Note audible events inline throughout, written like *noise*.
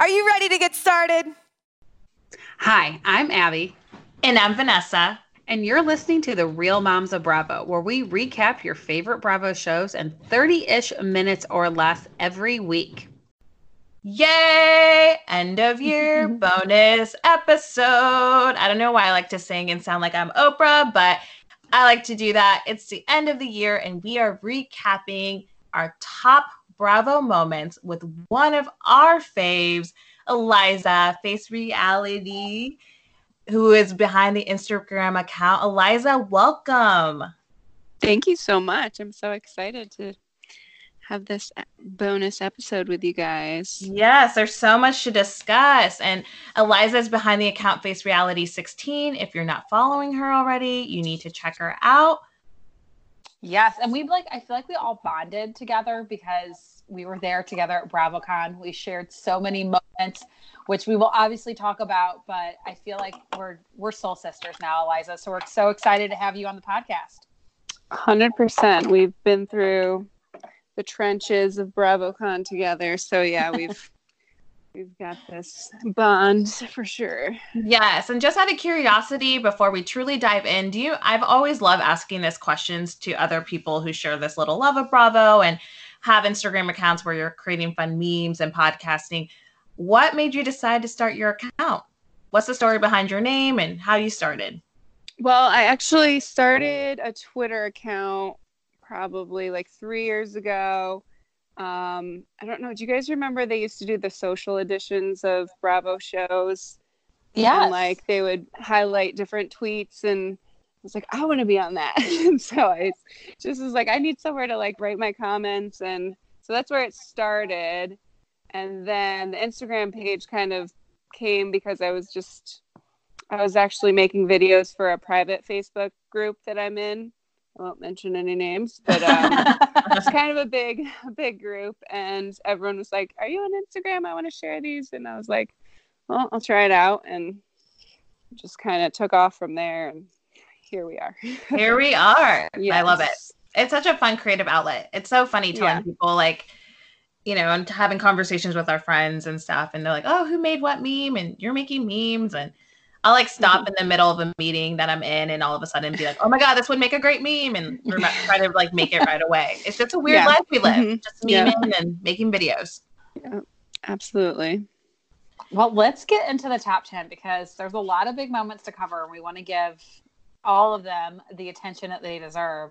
Are you ready to get started? Hi, I'm Abby. And I'm Vanessa. And you're listening to The Real Moms of Bravo, where we recap your favorite Bravo shows in 30 ish minutes or less every week. Yay! End of year *laughs* bonus episode. I don't know why I like to sing and sound like I'm Oprah, but I like to do that. It's the end of the year, and we are recapping our top Bravo moments with one of our faves, Eliza, Face Reality, who is behind the Instagram account. Eliza, welcome. Thank you so much. I'm so excited to have this bonus episode with you guys. Yes, there's so much to discuss. And Eliza is behind the account Face Reality 16. If you're not following her already, you need to check her out. Yes, and we like I feel like we all bonded together because we were there together at BravoCon. We shared so many moments, which we will obviously talk about, but I feel like we're we're soul sisters now, Eliza. So we're so excited to have you on the podcast. 100%. We've been through the trenches of BravoCon together. So yeah, we've we've got this bond for sure. Yes, and just out of curiosity, before we truly dive in, do you? I've always loved asking this questions to other people who share this little love of Bravo and have Instagram accounts where you're creating fun memes and podcasting. What made you decide to start your account? What's the story behind your name and how you started? Well, I actually started a Twitter account probably like three years ago. Um, I don't know. Do you guys remember they used to do the social editions of Bravo shows? Yeah. like they would highlight different tweets and I was like, I want to be on that. *laughs* and so I just was like, I need somewhere to like write my comments. And so that's where it started. And then the Instagram page kind of came because I was just, I was actually making videos for a private Facebook group that I'm in. Won't mention any names, but um, it's *laughs* kind of a big, a big group. And everyone was like, "Are you on Instagram? I want to share these." And I was like, "Well, I'll try it out," and just kind of took off from there. And here we are. *laughs* Here we are. Yes. I love it. It's such a fun creative outlet. It's so funny telling yeah. people like, you know, and having conversations with our friends and stuff, and they're like, "Oh, who made what meme?" And you're making memes and I'll like stop mm-hmm. in the middle of a meeting that I'm in and all of a sudden be like, oh my God, this would make a great meme and *laughs* try to like make it right away. It's just a weird yeah. life we live, mm-hmm. just memeing yeah. and making videos. Yeah, absolutely. Well, let's get into the top 10 because there's a lot of big moments to cover and we want to give all of them the attention that they deserve.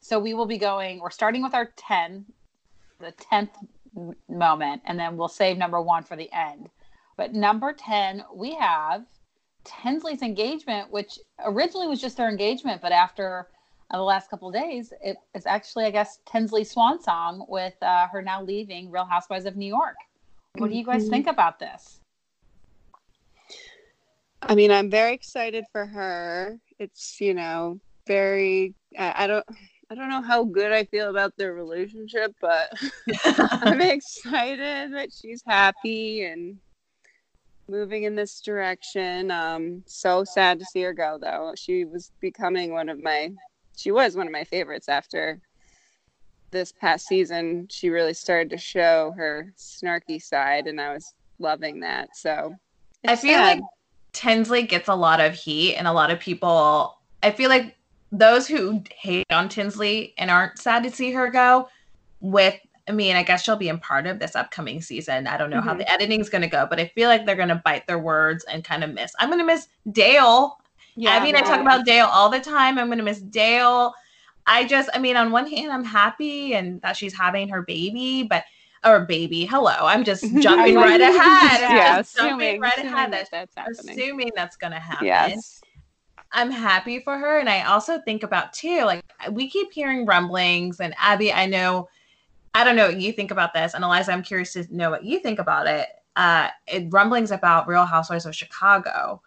So we will be going, we're starting with our 10, the 10th moment, and then we'll save number one for the end. But number 10, we have Tinsley's engagement, which originally was just their engagement, but after uh, the last couple days, it, it's actually, I guess, Tinsley's swan song with uh, her now leaving Real Housewives of New York. What do you guys mm-hmm. think about this? I mean, I'm very excited for her. It's, you know, very, I, I don't, I don't know how good I feel about their relationship, but *laughs* I'm *laughs* excited that she's happy and moving in this direction. Um, so sad to see her go, though. She was becoming one of my, she was one of my favorites after this past season. She really started to show her snarky side, and I was loving that. So I feel sad. like Tinsley gets a lot of heat, and a lot of people, I feel like those who hate on Tinsley and aren't sad to see her go, with I mean, I guess she'll be in part of this upcoming season. I don't know how Mhm. the editing's going to go, but I feel like they're going to bite their words and kind of miss. I'm going to miss Dale. Yeah, I mean, I talk about Dale all the time. I'm going to miss Dale. I just, I mean, on one hand, I'm happy and that she's having her baby, but or baby, hello. I'm just *laughs* jumping right ahead. Yeah, assuming, right assuming ahead. that that's happening. Assuming that's going to happen. Yes. I'm happy for her. And I also think about too, like we keep hearing rumblings and Abby, I know, I don't know what you think about this. And Eliza, I'm curious to know what you think about it. Uh, it rumblings about Real Housewives of Chicago.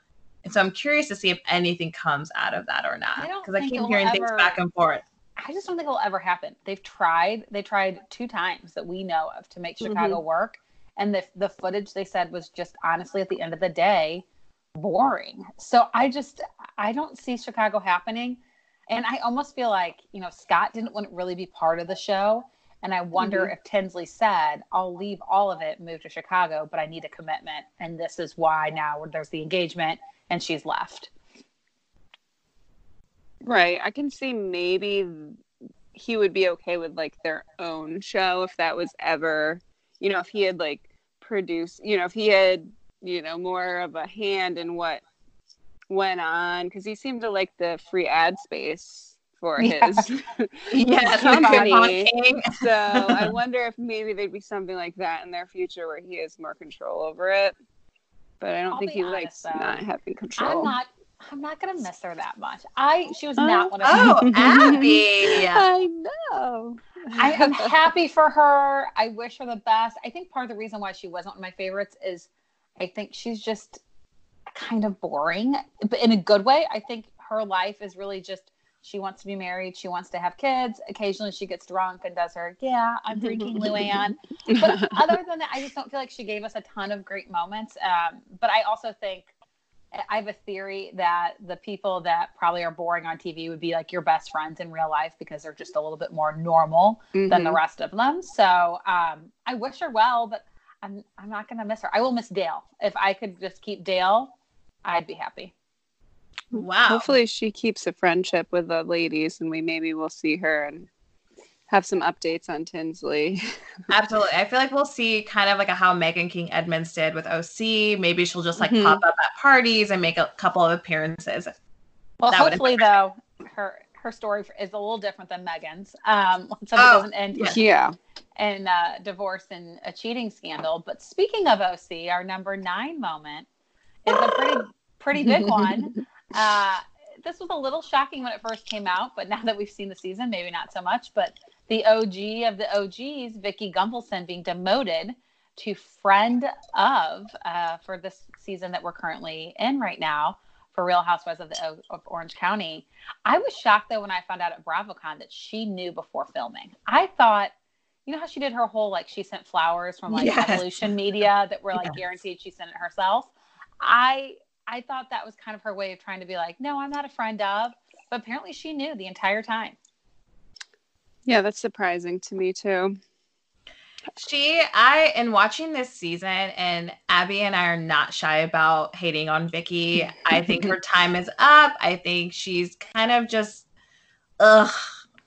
And so I'm curious to see if anything comes out of that or not. Because I think keep hearing things back and forth. I just don't think it'll ever happen. They've tried. They tried two times that we know of to make Chicago work, and the the footage they said was just honestly at the end of the day boring. So I just I don't see Chicago happening, and I almost feel like you know Scott didn't want to really be part of the show, and I wonder mm-hmm. if Tinsley said I'll leave all of it, move to Chicago, but I need a commitment, and this is why now there's the engagement, and she's left. Right. I can see maybe he would be okay with like their own show if that was ever, you know, if he had like produced, you know, if he had, you know, more of a hand in what went on because he seemed to like the free ad space for *laughs* Yeah. his *laughs* Yeah, company. So I wonder if maybe there'd be something like that in their future where he has more control over it. But I don't I'll think he honest, likes though. not having control. I'm not. I'm not gonna miss her that much. I she was Oh. not one of Oh, oh Abby. *laughs* I know. I am happy for her. I wish her the best. I think part of the reason why she wasn't one of my favorites is I think she's just kind of boring, but in a good way. I think her life is really just she wants to be married, she wants to have kids. Occasionally she gets drunk and does her, yeah, I'm drinking *laughs* Luann. But other than that, I just don't feel like she gave us a ton of great moments. Um, but I also think I have a theory that the people that probably are boring on TV would be like your best friends in real life because they're just a little bit more normal than the Mhm. rest of them. So um, I wish her well, but I'm I'm not gonna miss her. I will miss Dale. If I could just keep Dale, I'd be happy. Wow. Hopefully, she keeps a friendship with the ladies, and we maybe will see her and have some updates on Tinsley. *laughs* Absolutely. I feel like we'll see kind of like a how Megan King Edmonds did with OC. Maybe she'll just like Mhm. pop up at parties and make a couple of appearances. Well, That would hopefully though, her her story is a little different than Megan's. Um, so Oh, doesn't end yeah. yeah. in uh, divorce and a cheating scandal. But speaking of OC, our number nine moment is a pretty pretty big *laughs* one. Uh, this was a little shocking when it first came out, but now that we've seen the season, maybe not so much. But the OG of the OGs, Vicki Gunvalson, being demoted to friend of uh, for this season that we're currently in right now for Real Housewives of the of Orange County. I was shocked though when I found out at BravoCon that she knew before filming. I thought, you know how she did her whole like she sent flowers from like Yes. Evolution Media that were like Yes. guaranteed she sent it herself. I I thought that was kind of her way of trying to be like, no, I'm not a friend of. But apparently she knew the entire time. Yeah, that's surprising to me too. She, I, in watching this season, and Abby and I are not shy about hating on Vicki. I think her *laughs* time is up. I think she's kind of just, ugh.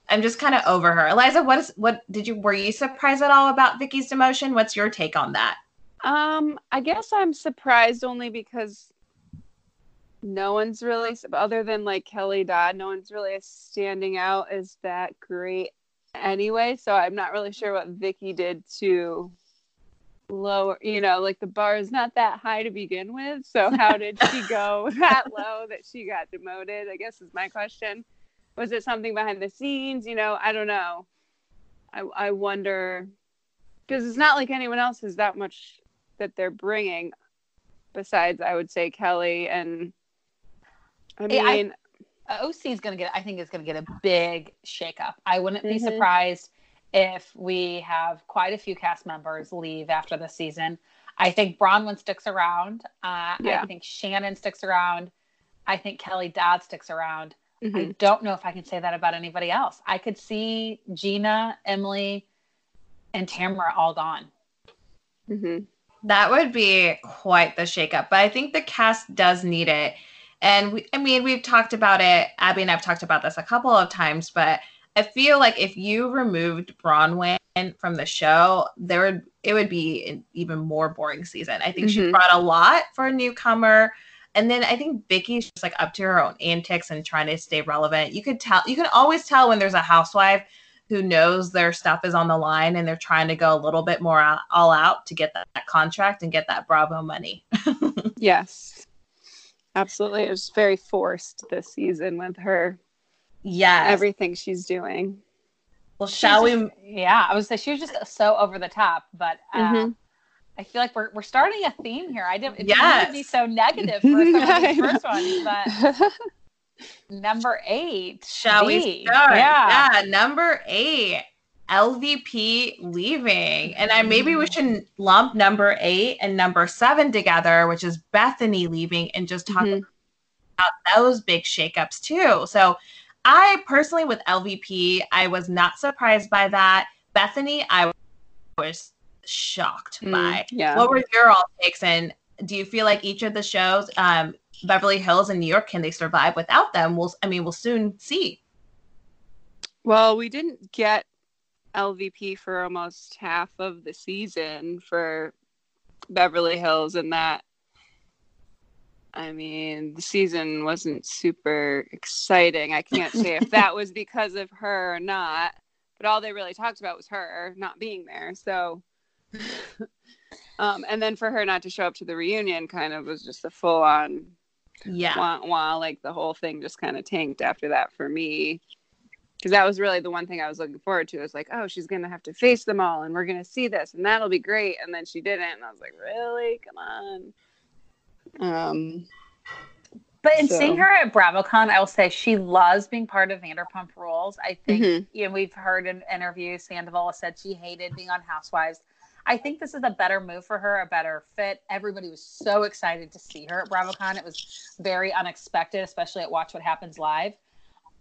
I'm just kind of over her. Eliza, what is what did you were you surprised at all about Vicki's demotion? What's your take on that? Um, I guess I'm surprised only because no one's really, other than like Kelly Dodd, no one's really standing out as that great anyway. So I'm not really sure what Vicki did to lower, you know, like the bar is not that high to begin with. So *laughs* how did she go *laughs* that low that she got demoted? I guess is my question. Was it something behind the scenes? You know, I don't know. I, I wonder because it's not like anyone else has that much that they're bringing besides I would say Kelly and I Yeah, I- mean Uh, OC is going to get, I think, is going to get a big shakeup. I wouldn't be Mhm. surprised if we have quite a few cast members leave after the season. I think Braunwyn sticks around. Uh, Yeah. I think Shannon sticks around. I think Kelly Dodd sticks around. I mhm. don't know if I can say that about anybody else. I could see Gina, Emily, and Tamara all gone. Mhm. That would be quite the shakeup, but I think the cast does need it. And we, I mean, we've talked about it. Abby and I've talked about this a couple of times, but I feel like if you removed Braunwyn from the show, there would it would be an even more boring season. I think she Mhm. brought a lot for a newcomer. And then I think Vicki's just like up to her own antics and trying to stay relevant. You could tell you can always tell when there's a housewife who knows their stuff is on the line and they're trying to go a little bit more all out to get that, that contract and get that Bravo money. *laughs* Yes. Absolutely. It was very forced this season with her Yeah. everything she's doing. well, shall we? Just- yeah, I was say she was just so over the top, but uh, Mhm. I feel like we're we're starting a theme here. I didn't it Yes. didn't to be so negative for *laughs* some of I first ones, but *laughs* number eight. Shall we start? Yeah. yeah, number eight. LVP leaving. And I maybe we should lump number eight and number seven together, which is Bethany leaving, and just talk Mhm. about those big shakeups too. So I personally with LVP, I was not surprised by that. Bethany, I was shocked Mm, by. yeah. What were your all takes? And do you feel like each of the shows, um, Beverly Hills and New York, can they survive without them? We'll I mean, we'll soon see. Well, we didn't get LVP for almost half of the season for Beverly Hills, and that, I mean, the season wasn't super exciting. I can't say if that was *laughs* because of her or not, but all they really talked about was her not being there. So, *laughs* um, and then for her not to show up to the reunion kind of was just a full on Yeah. wah, wah, like the whole thing just kind of tanked after that for me because that was really the one thing I was looking forward to. It was like, oh, she's gonna have to face them all, and we're gonna see this, and that'll be great. And then she didn't, and I was like, really? Come on. Um, But in So- seeing her at BravoCon, I will say she loves being part of Vanderpump Rules. I think, Mhm. you know, we've heard in interviews, Sandoval said she hated being on Housewives. I think this is a better move for her, a better fit. Everybody was so excited to see her at BravoCon. It was very unexpected, especially at Watch What Happens Live.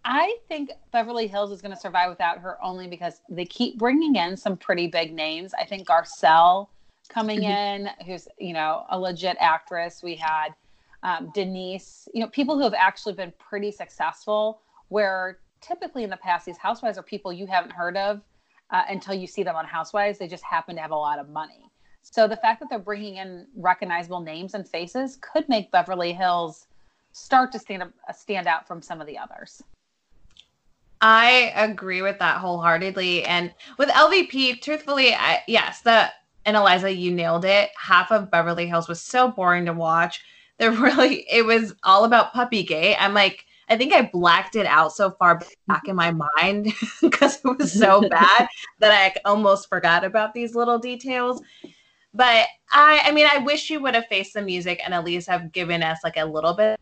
I think Beverly Hills is going to survive without her only because they keep bringing in some pretty big names. I think Garcelle coming in, who's you know a legit actress. We had um, Denise, you know, people who have actually been pretty successful. Where typically in the past, these housewives are people you haven't heard of uh, until you see them on Housewives. They just happen to have a lot of money. So the fact that they're bringing in recognizable names and faces could make Beverly Hills start to stand up, stand out from some of the others. I agree with that wholeheartedly. And with LVP, truthfully, I, yes, the and Eliza, you nailed it. Half of Beverly Hills was so boring to watch. There *laughs* really, it was all about Puppygate. I'm like, I think I blacked it out so far back in my mind *laughs* because it was so *laughs* bad that I almost forgot about these little details. But I, I mean, I wish you would have faced the music and at least have given us like a little bit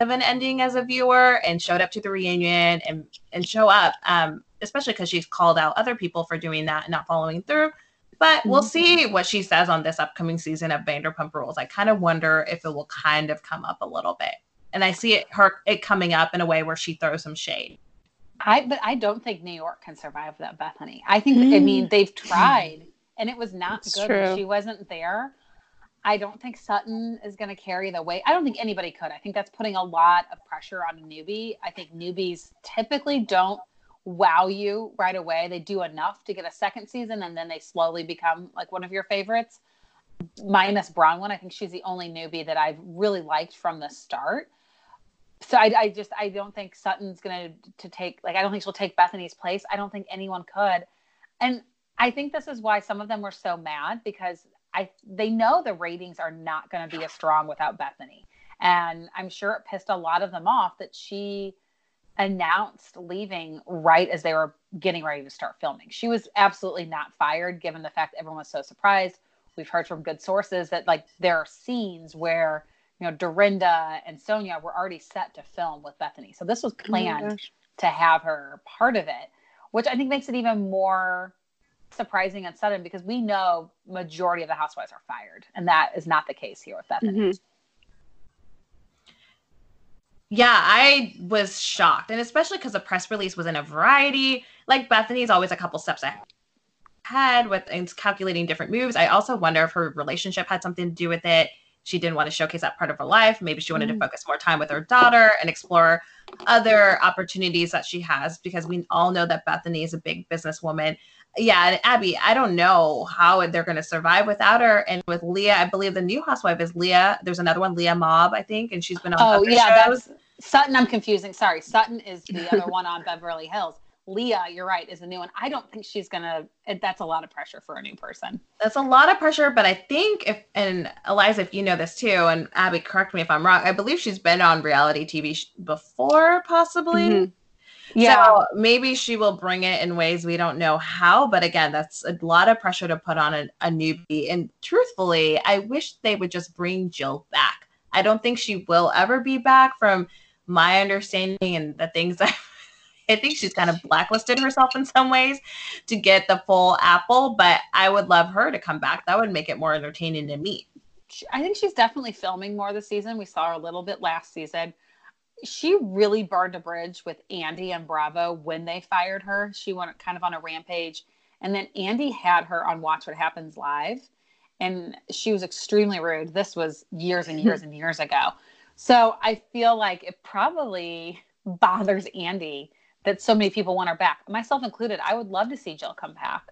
of an ending as a viewer and showed up to the reunion and and show up um especially because she's called out other people for doing that and not following through but we'll see what she says on this upcoming season of vanderpump rules i kind of wonder if it will kind of come up a little bit and i see it her it coming up in a way where she throws some shade I but I don't think New York can survive without Bethany. I think I mean they've tried and it was not It's good when true. she wasn't there. I don't think Sutton is going to carry the weight. I don't think anybody could. I think that's putting a lot of pressure on a newbie. I think newbies typically don't wow you right away. They do enough to get a second season and then they slowly become like one of your favorites. Minus Braunwyn, I think she's the only newbie that I've really liked from the start so I, I just I don't think Sutton's gonna to take like I don't think she'll take Bethany's place. I don't think anyone could, and I think this is why some of them were so mad because I they know the ratings are not going to be as strong without Bethany, and I'm sure it pissed a lot of them off that she announced leaving right as they were getting ready to start filming. She was absolutely not fired, given the fact that everyone was so surprised. We've heard from good sources that like there are scenes where you know Dorinda and Sonja were already set to film with Bethany, so this was oh planned gosh. to have her part of it, which I think makes it even more surprising and sudden because we know majority of the housewives are fired, and that is not the case here with Bethany. Mhm. Yeah, I was shocked. And especially because the press release was in a variety. Like Bethany's always a couple steps ahead with and calculating different moves. I also wonder if her relationship had something to do with it. she didn't want to showcase that part of her life. Maybe she wanted Mm. to focus more time with her daughter and explore other opportunities that she has because we all know that Bethany is a big businesswoman. Yeah, and Abby, I don't know how they're going to survive without her. And with Leah, I believe the new housewife is Leah. There's another one, Leah Mob, I think, and she's been on Oh yeah, shows. that's Sutton. I'm confusing. Sorry, Sutton is the other *laughs* one on Beverly Hills. Leah, you're right, is the new one. I don't think she's gonna. That's a lot of pressure for a new person. That's a lot of pressure, but I think if and Eliza, if you know this too, and Abby, correct me if I'm wrong. I believe she's been on reality TV sh- before, possibly. Mhm. Yeah, So maybe she will bring it in ways we don't know how. But again, that's a lot of pressure to put on a, a newbie. And truthfully, I wish they would just bring Jill back. I don't think she will ever be back from my understanding and the things *laughs* I I think she's kind of blacklisted herself in some ways to get the full apple, but I would love her to come back. That would make it more entertaining to me. I think she's definitely filming more this season. We saw her a little bit last season. She really burned a bridge with Andy and Bravo when they fired her. She went kind of on a rampage. And then Andy had her on Watch What Happens Live. And she was extremely rude. This was years and years and years ago. So I feel like it probably bothers Andy that so many people want her back, myself included. I would love to see Jill come back.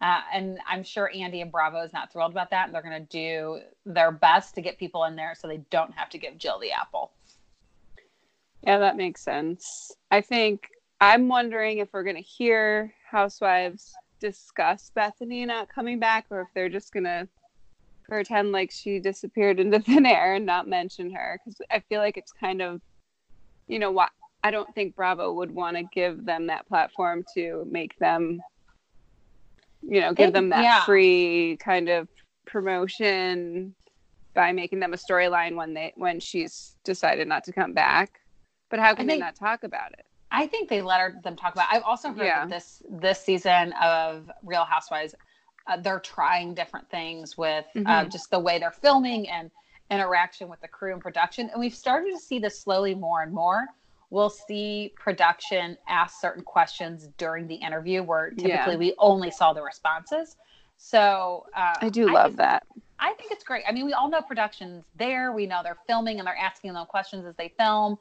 Uh, and I'm sure Andy and Bravo is not thrilled about that. And they're going to do their best to get people in there so they don't have to give Jill the apple. Yeah, that makes sense. I think I'm wondering if we're going to hear housewives discuss Bethany not coming back or if they're just going to pretend like she disappeared *laughs* into thin air and not mention her because I feel like it's kind of, you know, what I don't think Bravo would want to give them that platform to make them, you know, give It- them that yeah. free kind of promotion by making them a storyline when they when she's decided not to come back. But how can they think- not talk about it? I think they let her, them talk about. I've also heard Yeah. that this this season of Real Housewives, uh, they're trying different things with uh, Mhm. just the way they're filming and interaction with the crew and production, and we've started to see this slowly more and more. We'll see production ask certain questions during the interview, where typically Yeah. we only saw the responses. So uh, I do love think- that. I think it's great. I mean, we all know production's there. We know they're filming and they're asking them questions as they film.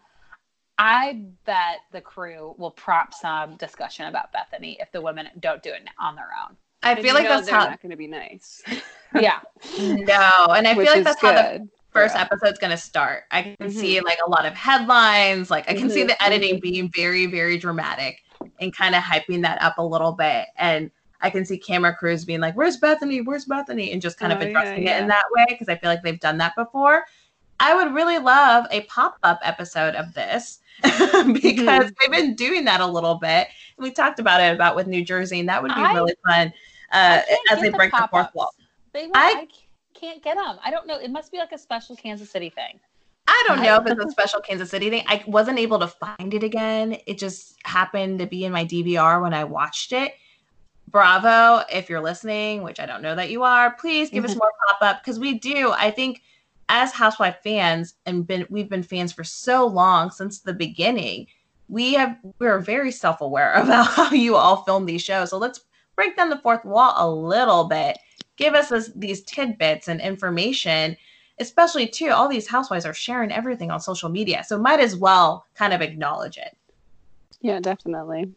I bet the crew will prompt some discussion about Bethany if the women don't do it on their own. I feel like know that's they're how not going to be nice. *laughs* Yeah. no, and I which feel like is that's how the first Yeah. episode's gonna start. I can Mhm. see like a lot of headlines. Like I can see Mhm, the editing being very, very dramatic and kind of hyping that up a little bit. And I can see camera crews being like, "Where's Bethany? Where's Bethany?" and just kind of Oh, yeah, addressing it in that way because I feel like they've done that before. I would really love a pop up episode of this *laughs* Mm-hmm. because they've been doing that a little bit. And we talked about it about with New Jersey, and that would be I- really fun uh, as they break the fourth wall. They will, I- I, can't get them. I don't know. It must be like a special Kansas City thing. I don't know if *laughs* it's a special Kansas City thing. I wasn't able to find it again. It just happened to be in my DVR when I watched it. Bravo, if you're listening, which I don't know that you are, please give us more pop up because we do. I think as housewife fans and been we've been fans for so long since the beginning. We have we're very self-aware *laughs* about how you all film these shows. So let's break down the fourth wall a little bit. Give us this, these tidbits and information especially too all these housewives are sharing everything on social media so might as well kind of acknowledge it Yeah, definitely.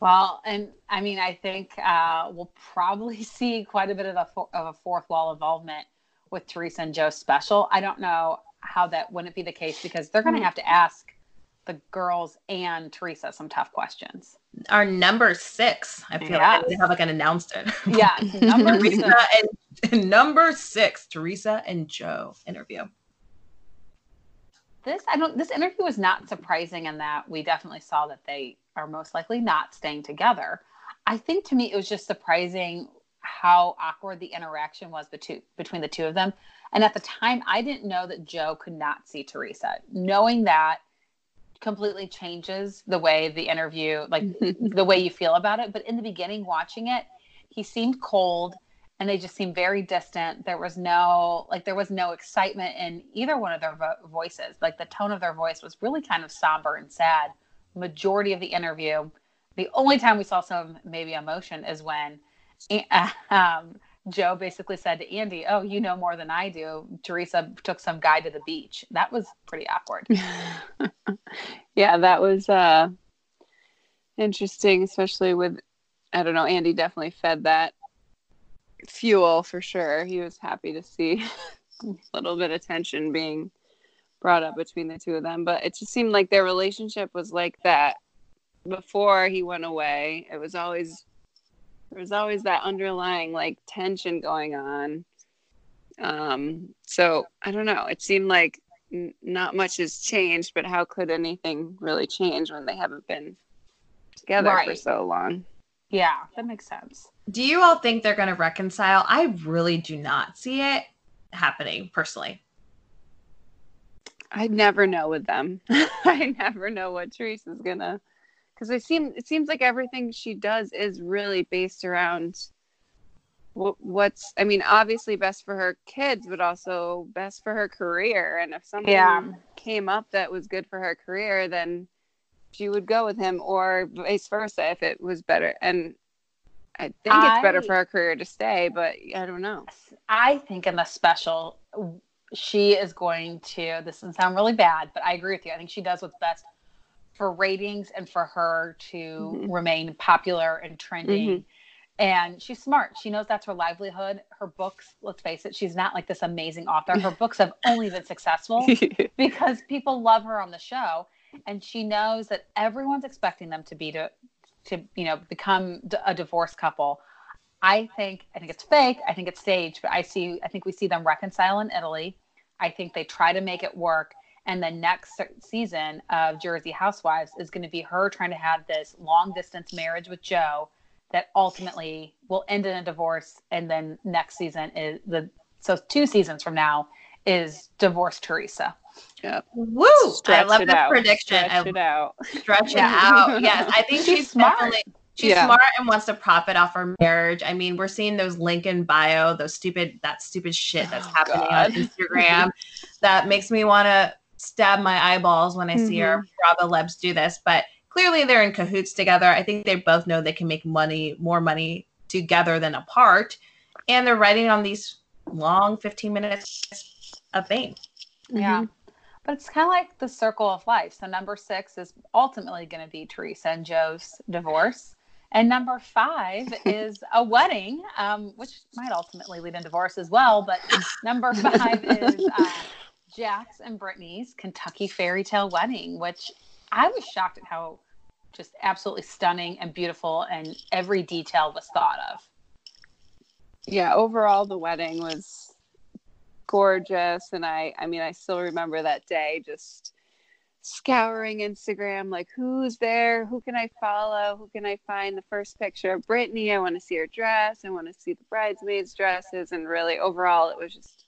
Well, and I mean, I think uh, we'll probably *laughs* see quite a bit of, the, fo- of a fourth wall involvement with Teresa and Joe special. I don't know how that wouldn't be the case because they're going to hmm. have to ask the girls and Teresa some tough questions. our number six i feel like they haven't announced it Yeah, *laughs* number teresa six. and number six teresa and joe interview This I don't. This interview was not surprising in that we definitely saw that they are most likely not staying together. I think to me it was just surprising how awkward the interaction was between between the two of them. And at the time, I didn't know that Joe could not see Teresa. Knowing that completely changes the way the interview, like *laughs* the way you feel about it. But in the beginning, watching it, he seemed cold and they just seemed very distant. There was no like there was no excitement in either one of their vo- voices. Like the tone of their voice was really kind of somber and sad. Majority of the interview, the only time we saw some maybe emotion is when *laughs* um, Joe basically said to Andy, "Oh, you know more than I do." Teresa took some guy to the beach. That was pretty awkward. *laughs* yeah, that was uh interesting, especially with I don't know, Andy definitely fed that fuel for sure. He was happy to see *laughs* a little bit of tension being brought up between the two of them, but it just seemed like their relationship was like that before he went away. It was always there was always that underlying like tension going on. Um, so I don't know. It seemed like n- not much has changed, but how could anything really change when they haven't been together for so long? Yeah, that makes sense. Do you all think they're going to reconcile? I really do not see it happening personally. I never know with them. *laughs* I never know what Teresa's gonna because it seem it seems like everything she does is really based around what, what's I mean obviously best for her kids but also best for her career and if something Yeah. came up that was good for her career then she would go with him or vice versa if it was better and I think it's better for her career to stay but I don't know. I think in the special, she is going to. This doesn't sound really bad, but I agree with you. I think she does what's best for ratings and for her to Mhm. remain popular and trending. Mhm. And she's smart. She knows that's her livelihood. Her books, let's face it, she's not like this amazing author. Her books have only been successful *laughs* because people love her on the show and she knows that everyone's expecting them to be to to you know become d- a divorced couple i think i think it's fake i think it's staged but i see i think we see them reconcile in italy i think they try to make it work and the next season of jersey housewives is going to be her trying to have this long distance marriage with joe that ultimately will end in a divorce and then next season is the so two seasons from now is divorce teresa Yep. Woo! I love it this out. prediction. Stretch I it out. stretch it out. Yes, I think *laughs* She's she's, smart. definitely she's Yeah. smart and wants to profit off her marriage. I mean, we're seeing those Lincoln bio, those stupid that stupid shit that's Oh, happening God. on Instagram *laughs* that makes me want to stab my eyeballs when I see our Bravo Lebs do this. But clearly they're in cahoots together. I think they both know they can make money, more money together than apart. And they're writing on these long 15 minutes of fame. Yeah. But it's kind of like the circle of life. So number six is ultimately going to be Teresa and Joe's divorce. And number five *laughs* is a wedding, um, which might ultimately lead in divorce as well. But *laughs* number five is uh, Jax and Brittany's Kentucky fairy tale wedding, which I was shocked at how just absolutely stunning and beautiful and every detail was thought of. yeah overall the wedding was gorgeous and i i mean i still remember that day just scouring instagram like who's there? Who can i follow? Who can i find? The first picture of brittany i want to see her dress. I want to see the bridesmaids dresses and really overall it was just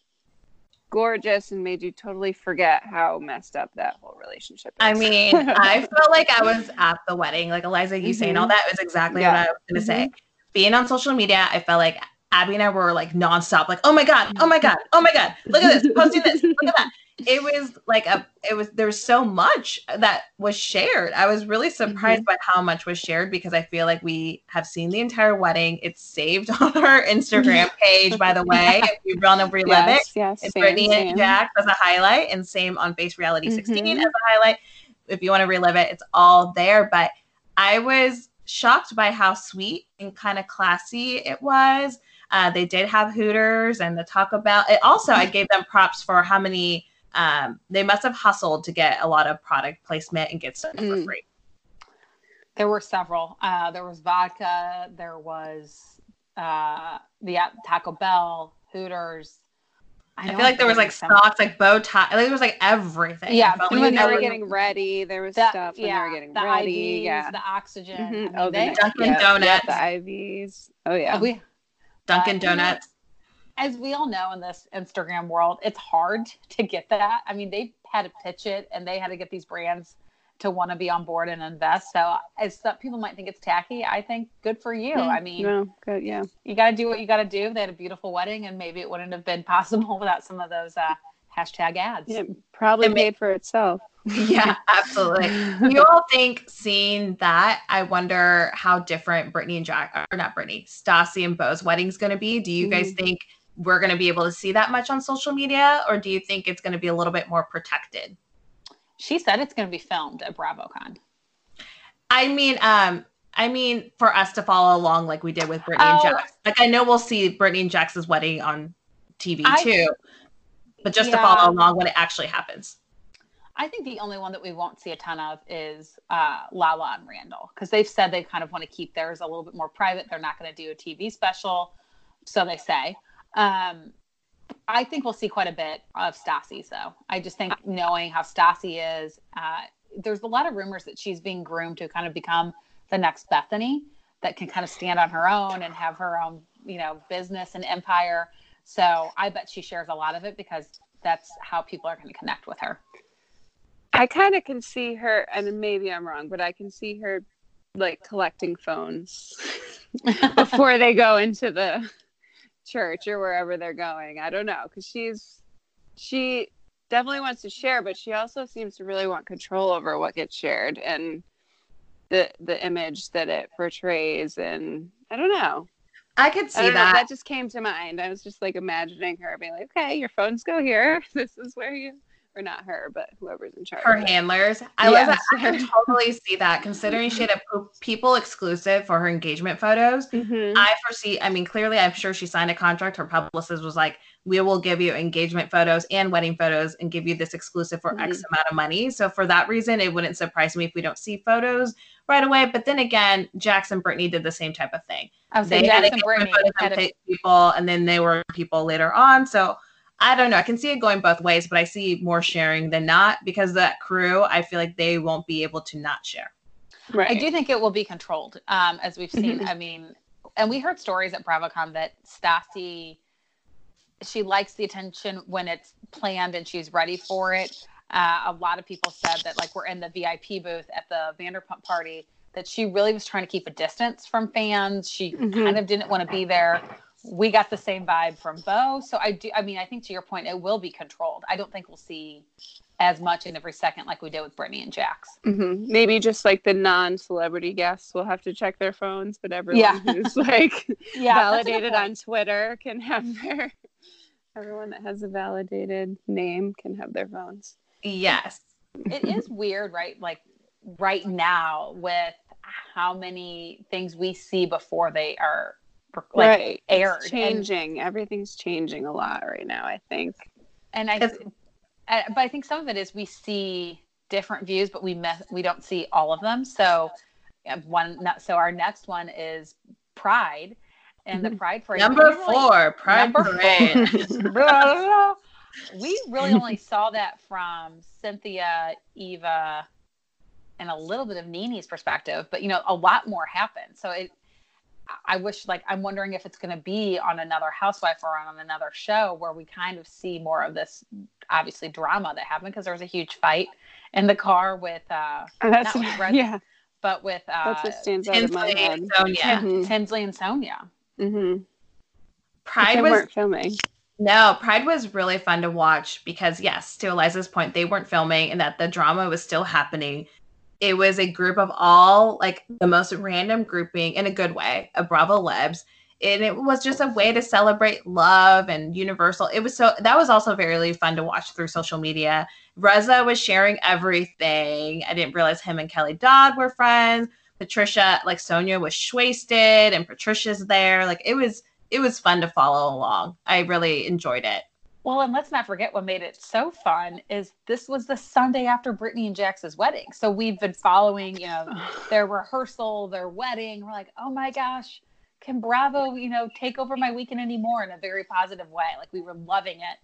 gorgeous and made you totally forget how messed up that whole relationship is. I mean, *laughs* I felt like I was at the wedding. Like Eliza, you saying all Mhm. that was exactly Yeah. what I was going to say. Being on social media, I felt like Abby and I were like nonstop, like, oh my God, oh my God, oh my God, look at this, posting this, look at that. It was like a, it was, there was so much that was shared. I was really surprised by how much was shared because I feel like we have seen the entire wedding. It's saved *laughs* on our Instagram *laughs* page, by the way. If you want to relive it, yes, yes, it's same, Brittany same. and Jack as a highlight, and same on Face Reality 16 Mhm. as a highlight. If you want to relive it, it's all there. But I was shocked by how sweet and kind of classy it was. Uh, they did have Hooters and the Taco Bell. It also, I gave them props for how many. Um, they must have hustled to get a lot of product placement and get stuff for Mm. free. There were several. Uh, there was vodka. There was uh, the Taco Bell, Hooters. I, know feel like there was like forgetting socks, like bow tie. Like there was like everything. Yeah, I like when they were getting ready, there was The- stuff when they were getting the ready. IVs, yeah. the oxygen. I Mhm. mean, Oh, the they- neck- Dunkin' yeah, Donuts. Yeah, the IVs. Oh yeah. we, Dunkin' Uh, Donuts. As we all know in this Instagram world, it's hard to get that. I mean, they had to pitch it and they had to get these brands to want to be on board and invest. So, as some people might think it's tacky, I think good for you. Mm, I mean, no, good. Yeah. you got to do what you got to do. They had a beautiful wedding, and maybe it wouldn't have been *laughs* possible without some of those uh, hashtag ads. It probably It ma- paid for itself. yeah, absolutely. *laughs* You all think seeing that? I wonder how different Brittany and Jack, or not Brittany, Stassi and Beau's wedding's going to be. Do you guys think we're going to be able to see that much on social media, or do you think it's going to be a little bit more protected? She said it's going to be filmed at BravoCon. I mean, um, I mean, for us to follow along like we did with Brittany Oh. and Jax. Like I know we'll see Brittany and Jax's wedding on TV I- too, but just to follow along when it actually happens. I think the only one that we won't see a ton of is uh, Lala and Randall because they've said they kind of want to keep theirs a little bit more private. They're not going to do a TV special, so they say. Um, I think we'll see quite a bit of Stassi, though. I just think knowing how Stassi is, uh, there's a lot of rumors that she's being groomed to kind of become the next Bethany that can kind of stand on her own and have her own, you know, business and empire. So I bet she shares a lot of it because that's how people are going to connect with her. I kind of can see her, and maybe I'm wrong, but I can see her like collecting phones *laughs* before they go into the church or wherever they're going. I don't know because she's she definitely wants to share, but she also seems to really want control over what gets shared and the the image that it portrays. And I don't know. I could see know, that. that just came to mind. I was just like imagining her being like, "Okay, your phones go here. *laughs* This is where you." Or not her, but whoever's in charge. her handlers. I Yes. was I can totally *laughs* see that considering she had a people exclusive for her engagement photos. Mhm. I foresee, I mean, clearly I'm sure she signed a contract. Her publicist was like, we will give you engagement photos and wedding photos and give you this exclusive for X Mhm. amount of money. So for that reason, it wouldn't surprise me if we don't see photos right away. But then again, Jax and Brittany did the same type of thing. I was They saying had Brittany had a, people, and then they were people later on. So I don't know. I can see it going both ways, but I see more sharing than not because that crew, I feel like they won't be able to not share. Right. I do think it will be controlled, um, as we've seen. Mhm. I mean, and we heard stories at BravoCon that Stassi, she likes the attention when it's planned and she's ready for it. Uh, a lot of people said that, like, we're in the VIP booth at the Vanderpump party, that she really was trying to keep a distance from fans. She Mhm. kind of didn't want to be there. We got the same vibe from Beau. So I do, I mean, I think to your point, it will be controlled. I don't think we'll see as much in every second like we did with Brittany and Jax. hmm Maybe just like the non-celebrity guests will have to check their phones, but everyone Yeah. who's like *laughs* Yeah, that's a good validated on Twitter can have their. Everyone that has a validated name can have their phones. Yes. it is weird, right? Like right now with how many things we see before they are like right. aired. It's And- changing. Everything's changing a lot right now. I think. And, I, It's- but I think some of it is we see different views, but we me- we don't see all of them. So one, so our next one is Pride, and the mm-hmm. Pride Parade. Number really- four, Pride Number Parade. *laughs* *laughs* we really only *laughs* saw that from Cynthia, Eva, and a little bit of NeNe's perspective, but you know, a lot more happened. So it, I wish, like, I'm wondering if it's going to be on another housewife or on another show where we kind of see more of this, obviously, drama that happened because there was a huge fight in the car with, uh, And that's Not with *laughs* Red- yeah. but with uh, That's what stands out in my Tinsley head. and Sonja. Mhm. Tinsley and Sonja. Mm-hmm. Pride they was weren't filming. No, Pride was really fun to watch because, yes, to Eliza's point, they weren't filming and that the drama was still happening. It was a group of all like the most random grouping in a good way of Bravo Lebs. And it was just a way to celebrate love and universal. It was so that was also very fun to watch through social media. Reza was sharing everything. I didn't realize him and Kelly Dodd were friends. Patricia, like Sonja, was wasted, and Patricia's there. Like it was it was fun to follow along. I really enjoyed it. Well, and let's not forget what made it so fun is this was the Sunday after Brittany and Jax's wedding. So we've been following, you know, *sighs* their rehearsal, their wedding. We're like, oh my gosh, can Bravo, you know, take over my weekend anymore in a very positive way? Like we were loving it.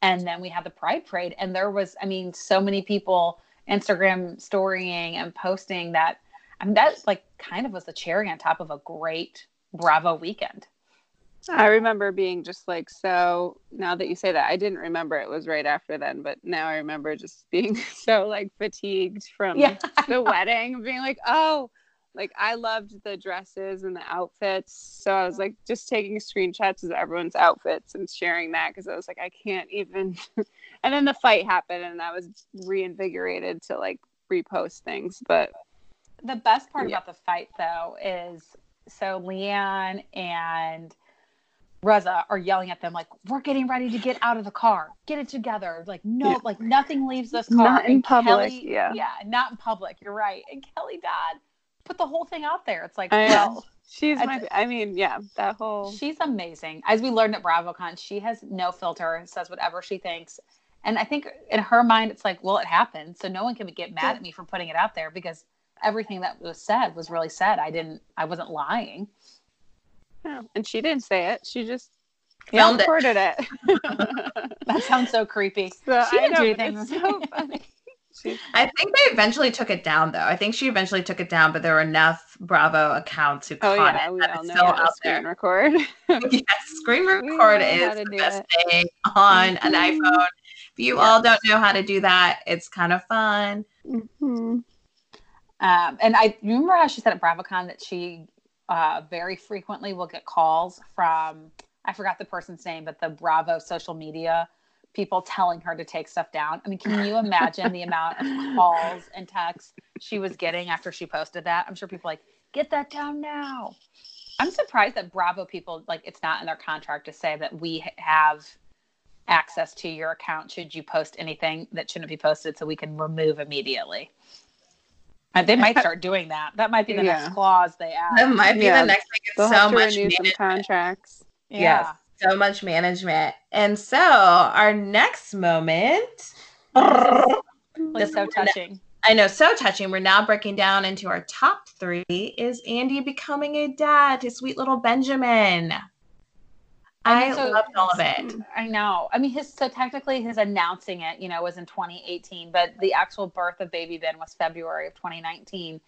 And then we had the Pride Parade, and there was, I mean, so many people Instagram storying and posting that. I mean, that like kind of was the cherry on top of a great Bravo weekend. I remember being just like so. Now that you say that, I didn't remember it was right after then, but now I remember just *laughs* being so like fatigued from Yeah, *laughs* the wedding, being like, oh, like I loved the dresses and the outfits. So I was like just taking screenshots of everyone's outfits and sharing that because I was like, I can't even. *laughs* and then the fight happened, and I was reinvigorated to like repost things. But the best part yeah. about the fight, though, is so LeeAnne and Reza are yelling at them like, "We're getting ready to get out of the car. Get it together." Like, no, yeah. like nothing leaves this car. Not in and public. Kelly, yeah, yeah, not in public. You're right. And Kelly Dodd put the whole thing out there. It's like, I well, she's my. I mean, yeah, that whole. She's amazing. As we learned at BravoCon, she has no filter. Says whatever she thinks. And I think in her mind, it's like, well, it happened, so no one can get mad at me for putting it out there because everything that was said was really said. I didn't. I wasn't lying. Yeah. And she didn't say it. She just filmed recorded it. it. *laughs* that sounds so creepy. *laughs* So, she didn't know, do anything. It's so funny. *laughs* I think they eventually took it down, though. I think she eventually took it down, but there were enough Bravo accounts who oh, caught yeah, it. We that all it's know still how to out screen there. record. yes, screen record is the best it. thing on an iPhone. If you all don't know how to do that, it's kind of fun. Mm-hmm. Um, and I remember how she said at BravoCon that she uh, very frequently we'll get calls from I forgot the person's name, but the Bravo social media people telling her to take stuff down. I mean, can you *laughs* imagine the amount of calls and texts she was getting after she posted that? I'm sure people like, get that down now. I'm surprised that Bravo people like it's not in their contract to say that we have access to your account should you post anything that shouldn't be posted so we can remove immediately. And they might *laughs* start doing that. That might be the Yeah. next clause they add. That might be Yeah, the next thing. It's They'll so much management. contracts. Yeah. Yes, so much management. And so our next moment. It's so touching. I know, so touching. We're now breaking down into our top three. Is Andy becoming a dad to sweet little Benjamin? I, so- loved all of it. Mm, I know. I mean, his so technically his announcing it, you know, was in 2018, but the actual birth of baby Ben was February of 2019.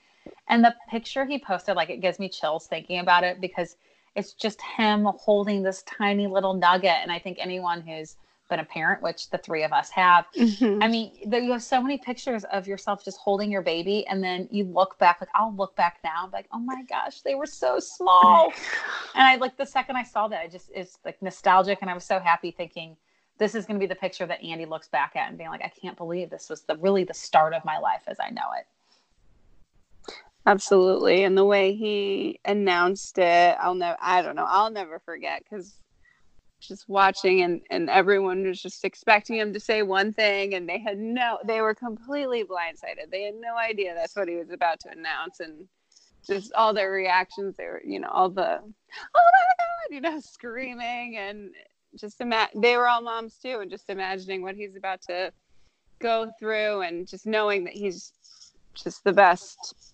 And the picture he posted, like, it gives me chills thinking about it because it's just him holding this tiny little nugget. And I think anyone who's been a parent, which the three of us have, Mhm. I mean, there, you have so many pictures of yourself just holding your baby, and then you look back. Like I'll look back now, be like, oh my gosh, they were so small. *sighs* and I like the second I saw that, I just it's like nostalgic, and I was so happy thinking this is going to be the picture that Andy looks back at and being like, I can't believe this was the really the start of my life as I know it. Absolutely. And the way he announced it, I'll never, I don't know, I'll never forget because just watching and, and everyone was just expecting him to say one thing and they had no, they were completely blindsided. They had no idea that's what he was about to announce. And just all their reactions, they were, you know, all the, oh my God, you know, *laughs* screaming and just imagine, they were all moms too. And just imagining what he's about to go through and just knowing that he's just the best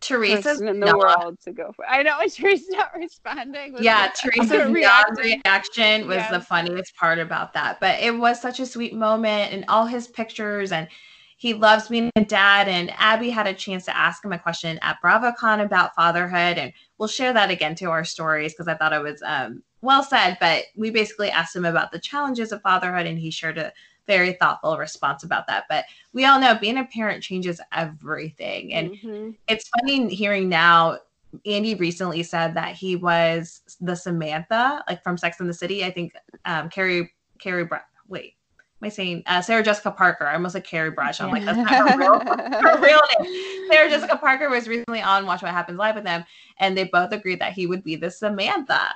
Teresa's in the not- world to go for. I know *laughs* Teresa's not responding. Yeah, Teresa's *laughs* non-reaction was the funniest part about that. But it was such a sweet moment, and all his pictures, and he loves being a dad. And Abby had a chance to ask him a question at BravoCon about fatherhood, and we'll share that again to our stories because I thought it was um, well said. But we basically asked him about the challenges of fatherhood, and he shared a very thoughtful response about that. But we all know being a parent changes everything, and Mhm. it's funny hearing now andy recently said that he was the samantha like from sex and the city. I think um carrie carrie Bra- wait am i saying uh, sarah jessica parker. I almost like carrie bradshaw. I'm like that's not her real, *laughs* her real name. Sarah jessica parker was recently on watch what happens live with them and they both agreed that he would be the samantha.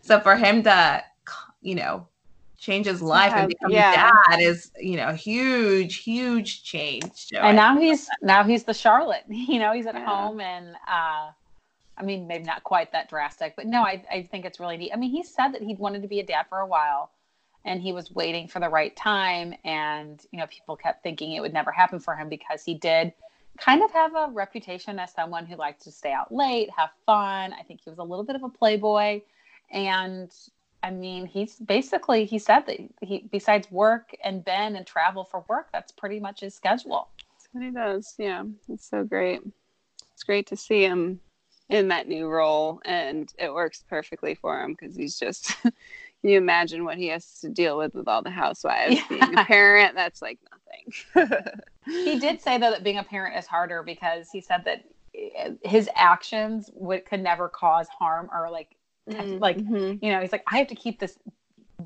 So for him to you know change his life and have- become yeah. a dad is you know huge huge change. And now he's now he's the Charlotte. *laughs* You know, he's at Yeah. home and uh I mean maybe not quite that drastic, but no, I, I think it's really neat. I mean, he said that he wanted to be a dad for a while and he was waiting for the right time and you know, people kept thinking it would never happen for him because he did kind of have a reputation as someone who liked to stay out late, have fun. I think he was a little bit of a playboy and I mean, he's basically he said that he besides work and Ben and travel for work, that's pretty much his schedule. That's what he does. Yeah. It's so great. It's great to see him in that new role and it works perfectly for him because he's just *laughs* can you imagine what he has to deal with with all the housewives *laughs* being a parent that's like nothing He did say though that being a parent is harder because he said that eh, his actions would could never cause harm or like Mm, like mhm. you know he's like I have to keep this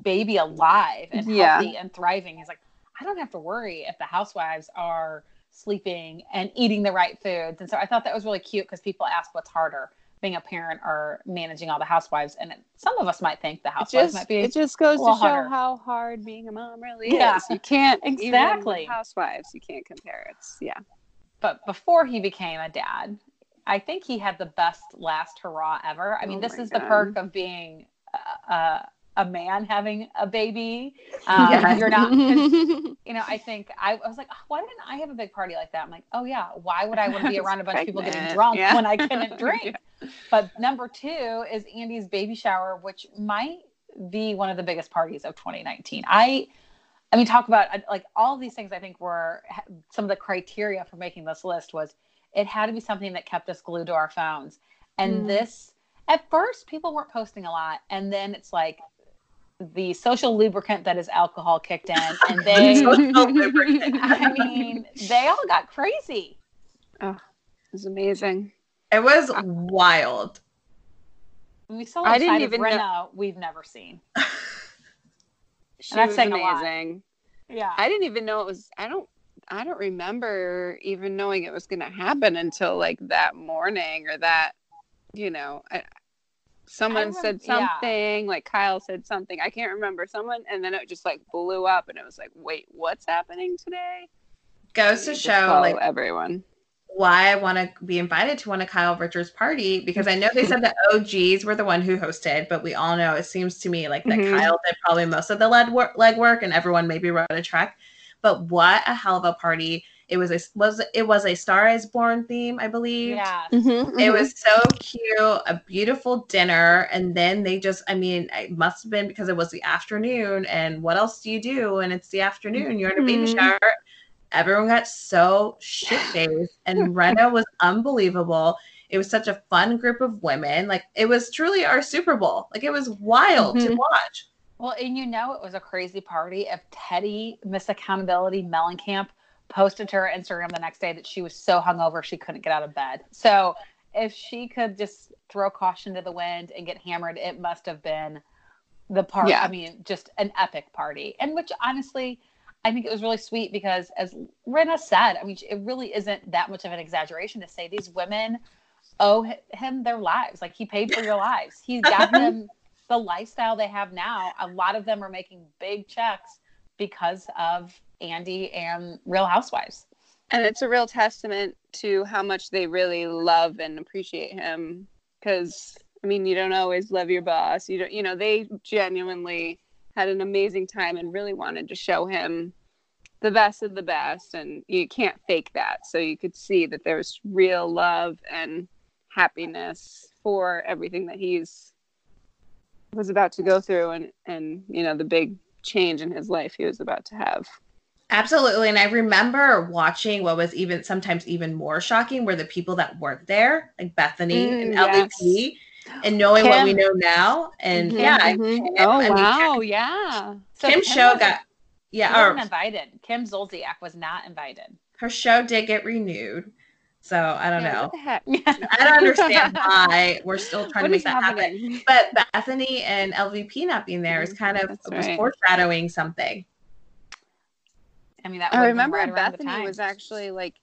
baby alive and Yeah. healthy and thriving. He's like I don't have to worry if the housewives are sleeping and eating the right foods. And so I thought that was really cute because people ask what's harder, being a parent or managing all the housewives. And it, some of us might think the housewives just, might be. it just goes to show harder. how hard being a mom really Yeah. is. You can't Exactly. housewives. You can't compare. It's yeah. but before he became a dad, I think he had the best last hurrah ever. I mean, Oh this is the perk of being a, man having a baby. *laughs* Um, Yeah. You're not, *laughs* you know, I think I, I was like, "Oh, why didn't I have a big party like that? I'm like, oh yeah, why would I want to be *laughs* around a bunch of people getting drunk Yeah. when I couldn't drink? But number two is Andy's baby shower, which might be one of the biggest parties of 2019. I, I mean, talk about uh, like all these things. I think were some of the criteria for making this list was it had to be something that kept us glued to our phones. And Mm. this, at first, people weren't posting a lot, and then it's like the social lubricant that is alcohol kicked in, *laughs* and they, I mean, they all got crazy. oh, it was amazing. It was wild. We saw I a didn't side of even know- we've never seen. *laughs* She that's was saying a lot. amazing. Yeah. I didn't even know it was. I don't. I don't remember even knowing it was going to happen until like that morning or that. You know, I, someone said yeah. something. Like Kyle said something. I can't remember someone, and then it just like blew up, and it was like, wait, what's happening today? Goes to show like everyone. why I want to be invited to one of Kyle Richards' party because I know they said the OGs were the one who hosted, but we all know it seems to me like that Mhm. Kyle did probably most of the lead work, leg work, and everyone maybe rode a track. But what a hell of a party! It was a was it was a Star Is Born theme, I believe. Yeah. Mm-hmm, It was so cute, a beautiful dinner, and then they just, I mean, it must have been because it was the afternoon, and what else do you do? And it's the afternoon, you're in a baby Mhm. shower. Everyone got so shit *sighs* faced, and Rinna was unbelievable. It was such a fun group of women. Like, it was truly our Super Bowl. Like, it was wild to Mhm. watch. Well, and you know it was a crazy party if Teddi Miss Accountability Mellencamp posted to her Instagram the next day that she was so hungover she couldn't get out of bed. So if she could just throw caution to the wind and get hammered, it must have been the party. Yeah. I mean, just an epic party. And which honestly, I think it was really sweet because as Rinna said, I mean, it really isn't that much of an exaggeration to say these women owe him their lives. Like he paid for your lives. He *laughs* got them the lifestyle they have now. A lot of them are making big checks because of Andy and Real Housewives. and it's a real testament to how much they really love and appreciate him because i mean you don't always love your boss you don't you know they genuinely had an amazing time and really wanted to show him the best of the best and you can't fake that so you could see that there was real love and happiness for everything that he's was about to go through and and you know the big change in his life he was about to have Absolutely. And I remember watching what was even sometimes even more shocking were the people that worked there, like Bethany Mm, and yes. LVP, and knowing what we know now. And Mhm, yeah, mhm. Kim, oh I mean, wow yeah So Kim Kim show got She yeah, wasn't or invited. Kim Zolciak was not invited. her show did get renewed. So I don't Yeah, know. what the heck *laughs* I don't understand *laughs* why we're still trying What to make is that happen. *laughs* But Bethany and LVP not being there is mm-hmm. kind of That's was right. foreshadowing something. I mean, that I remember right Bethany was actually like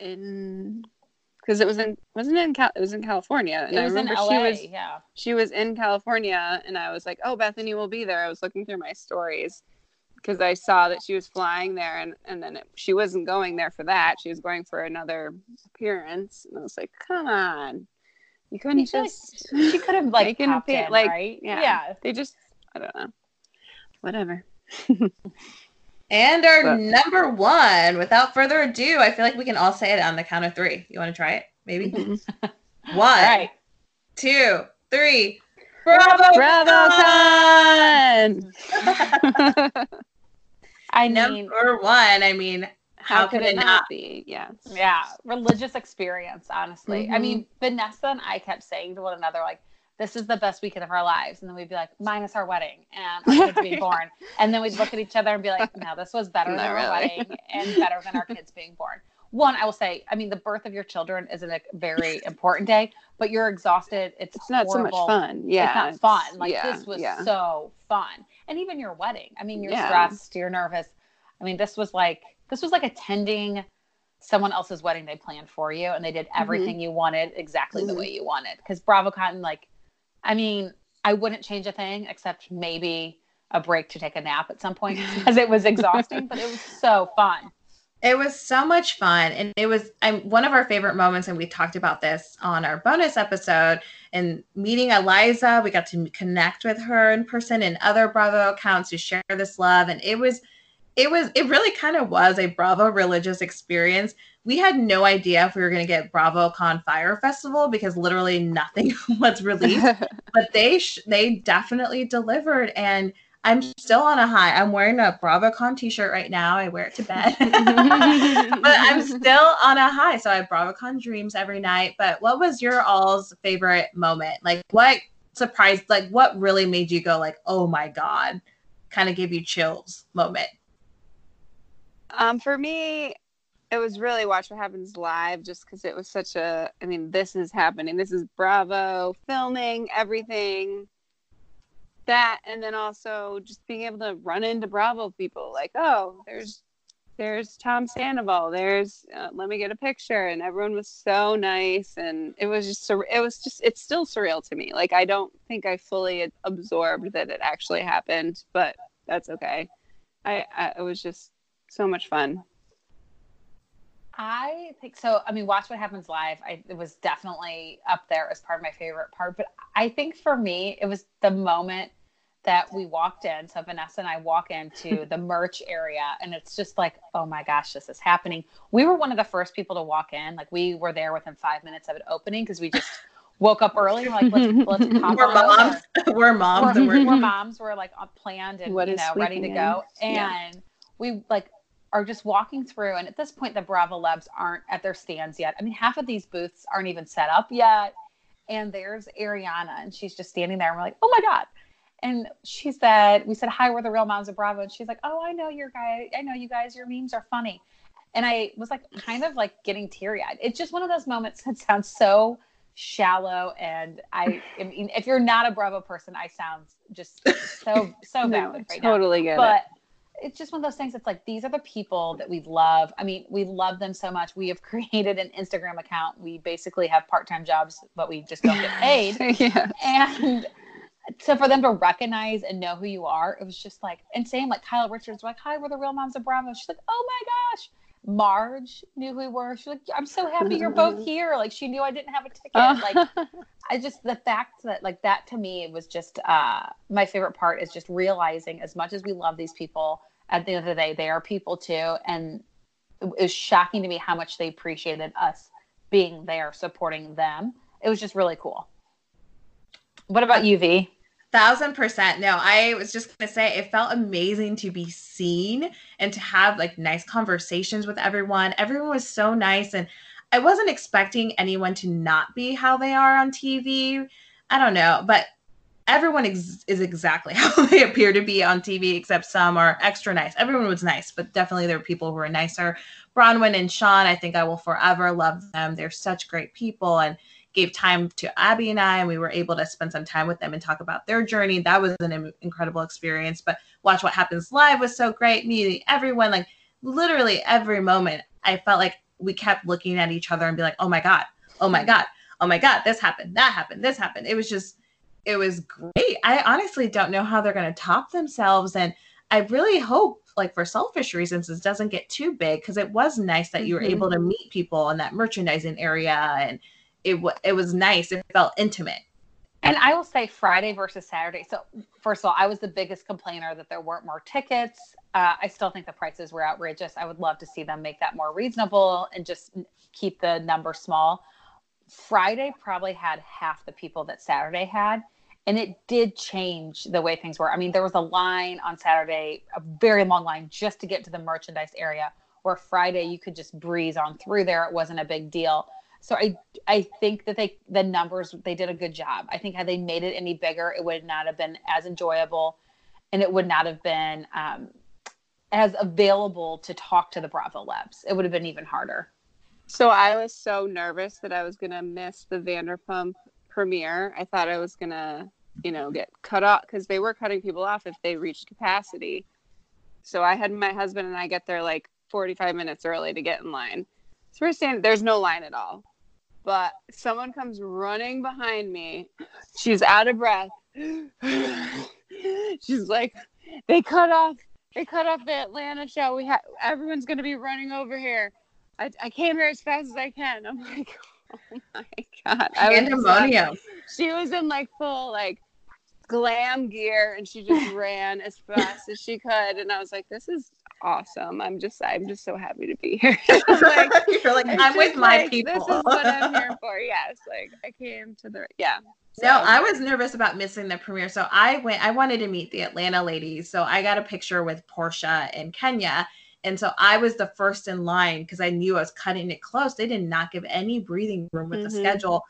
in because it was in wasn't it in Cal- it was in California and It I was in remember LA. she was yeah. she was in California and I was like oh Bethany will be there I was looking through my stories because I saw that she was flying there and and then it, she wasn't going there for that she was going for another appearance and I was like come on you couldn't feel like just She could have like Make an popped appear- in, like, right? yeah. yeah. they just I don't know whatever *laughs* And our But- number one, without further ado, I feel like we can all say it on the count of three. You want to try it? Maybe Mhm. one, *laughs* All right. two, three. Bravo! Bravo Con! con! *laughs* I mean, Number one. I mean, How, could, it not be? Yes. yeah, religious experience, honestly. I Mhm. mean, Vanessa and I kept saying to one another, like, this is the best weekend of our lives. And then we'd be like, minus our wedding and our kids being *laughs* born. And then we'd look at each other and be like, no, this was better Not than our really. wedding and better than our kids being born. One, I will say, I mean, the birth of your children is a very *laughs* important day, but you're exhausted. It's, It's not so much fun. Yeah. it's not fun. Like yeah, this was yeah. so fun, and even your wedding. I mean, you're Yeah. stressed, you're nervous. I mean, this was like this was like attending someone else's wedding they planned for you, and they did Mm-hmm. everything you wanted exactly the Mhm. way you wanted. Because BravoCon, like, I mean, I wouldn't change a thing except maybe a break to take a nap at some point *laughs* because it was exhausting, but it was so fun. It was so much fun. And it was I'm, one of our favorite moments. And we talked about this on our bonus episode. And meeting Eliza, we got to connect with her in person and other Bravo accounts to share this love. And it was, it was, it really kind of was a Bravo religious experience. We had no idea if we were going to get BravoCon Fire Festival because literally nothing *laughs* was released. *laughs* but they sh- they definitely delivered and i'm still on a high i'm wearing a bravocon t-shirt right now i wear it to bed *laughs* but i'm *laughs* still on a high so i have bravocon dreams every night but what was your all's favorite moment like what surprised like what really made you go like oh my god kind of gave you chills moment Um, for me, it was really watch what happens live, just because it was such a. I mean, this is happening. This is Bravo filming everything. That and then also just being able to run into Bravo people, like, oh, there's, there's Tom Sandoval. There's, uh, let me get a picture, and everyone was so nice, and it was just, sur- it was just, it's still surreal to me. Like, I don't think I fully absorbed that it actually happened, but that's okay. I, I it was just so much fun. I think so. I mean, watch what happens live. I, it was definitely up there as part of my favorite part. But I think for me, it was the moment that we walked in. So Vanessa and I walk into *laughs* the merch area, and it's just like, oh my gosh, this is happening. We were one of the first people to walk in. Like we were there within five minutes of it opening because we just woke up early. We're like, let's let's pop *laughs* *laughs* we're moms we're moms and We're, we're we're moms. We're like uh, planned and What you know ready to go. in? Yeah. And we like are just walking through. And at this point, the Bravolebs aren't at their stands yet. I mean, half of these booths aren't even set up yet. And there's Ariana, and she's just standing there. And we're like, oh my god. And she said, we said, hi, we're the Real Moms of Bravo. And she's like, oh, I know your guy. I know you guys. Your memes are funny. And I was like, kind of like getting teary eyed. It's just one of those moments that sounds so shallow. And I, I mean, if you're not a Bravo person, I sound just so, *laughs* so valid right now totally get but it's just one of those things it's like these are the people that we love i mean we love them so much we have *laughs* created an instagram account we basically have part-time jobs but we just don't get *laughs* paid it. yeah. and so for them to recognize and know who you are it was just like and same like kyle richards like hi we're the real moms of bravo. She's like oh my gosh. Marge knew who we were. She's like i'm so happy you're both here. Like she knew i didn't have a ticket. Like I just the fact that like that to me was just uh my favorite part is just realizing as much as we love these people at the end of the day they are people too and it was shocking to me how much they appreciated us being there supporting them. It was just really cool. What about you v thousand percent. No i was just gonna say it felt amazing to be seen and to have like nice conversations with everyone. Everyone was so nice and i wasn't expecting anyone to not be how they are on tv i don't know but everyone ex- is exactly *laughs* how they appear to be on tv except some are extra nice. Everyone was nice but definitely there were people who were nicer. Braunwyn and sean i think i will forever love them. They're such great people and gave time to Abby and I, and we were able to spend some time with them and talk about their journey. That was an incredible experience. But Watch What Happens Live was so great, meeting everyone, like literally every moment. I felt like we kept looking at each other and be like, oh my God, oh my God, oh my God, this happened, that happened, this happened. It was just, it was great. I honestly don't know how they're going to top themselves. And I really hope, like for selfish reasons, this doesn't get too big because it was nice that you were Mhm. able to meet people in that merchandising area and it, w- it was nice. It felt intimate. And I will say Friday versus Saturday. So, first of all, I was the biggest complainer that there weren't more tickets. Uh, I still think the prices were outrageous. I would love to see them make that more reasonable and just keep the number small. Friday probably had half the people that Saturday had. And it did change the way things were. I mean, there was a line on Saturday, a very long line just to get to the merchandise area, where Friday you could just breeze on through there. It wasn't a big deal. So I I think that they the numbers they did a good job. I think had they made it any bigger, it would not have been as enjoyable, and it would not have been um, as available to talk to the Bravolebs. It would have been even harder. So I was so nervous that I was gonna miss the Vanderpump premiere. I thought I was gonna, you know, get cut off because they were cutting people off if they reached capacity. So I had my husband and I get there like 45 minutes early to get in line. So we're standing. There's no line at all, but someone comes running behind me. She's out of breath. *gasps* She's like, they cut off. They cut off the Atlanta show. We have everyone's gonna be running over here. I, I came here as fast as I can. I'm like, *laughs* oh my god. Was Pandemonium. she was in like full like glam gear and she just *laughs* ran as fast as she could and I was like, this is awesome. I'm just I'm just so happy to be here. *laughs* *laughs* like, *laughs* You're like, I'm with my like, people. This is what I'm here for. Yes. Like I came to the yeah. No, I was nervous about missing the premiere. So I went, I wanted to meet the Atlanta ladies. So I got a picture with Porsha and Kenya. And so I was the first in line because I knew I was cutting it close. They did not give any breathing room with the Mhm. schedule.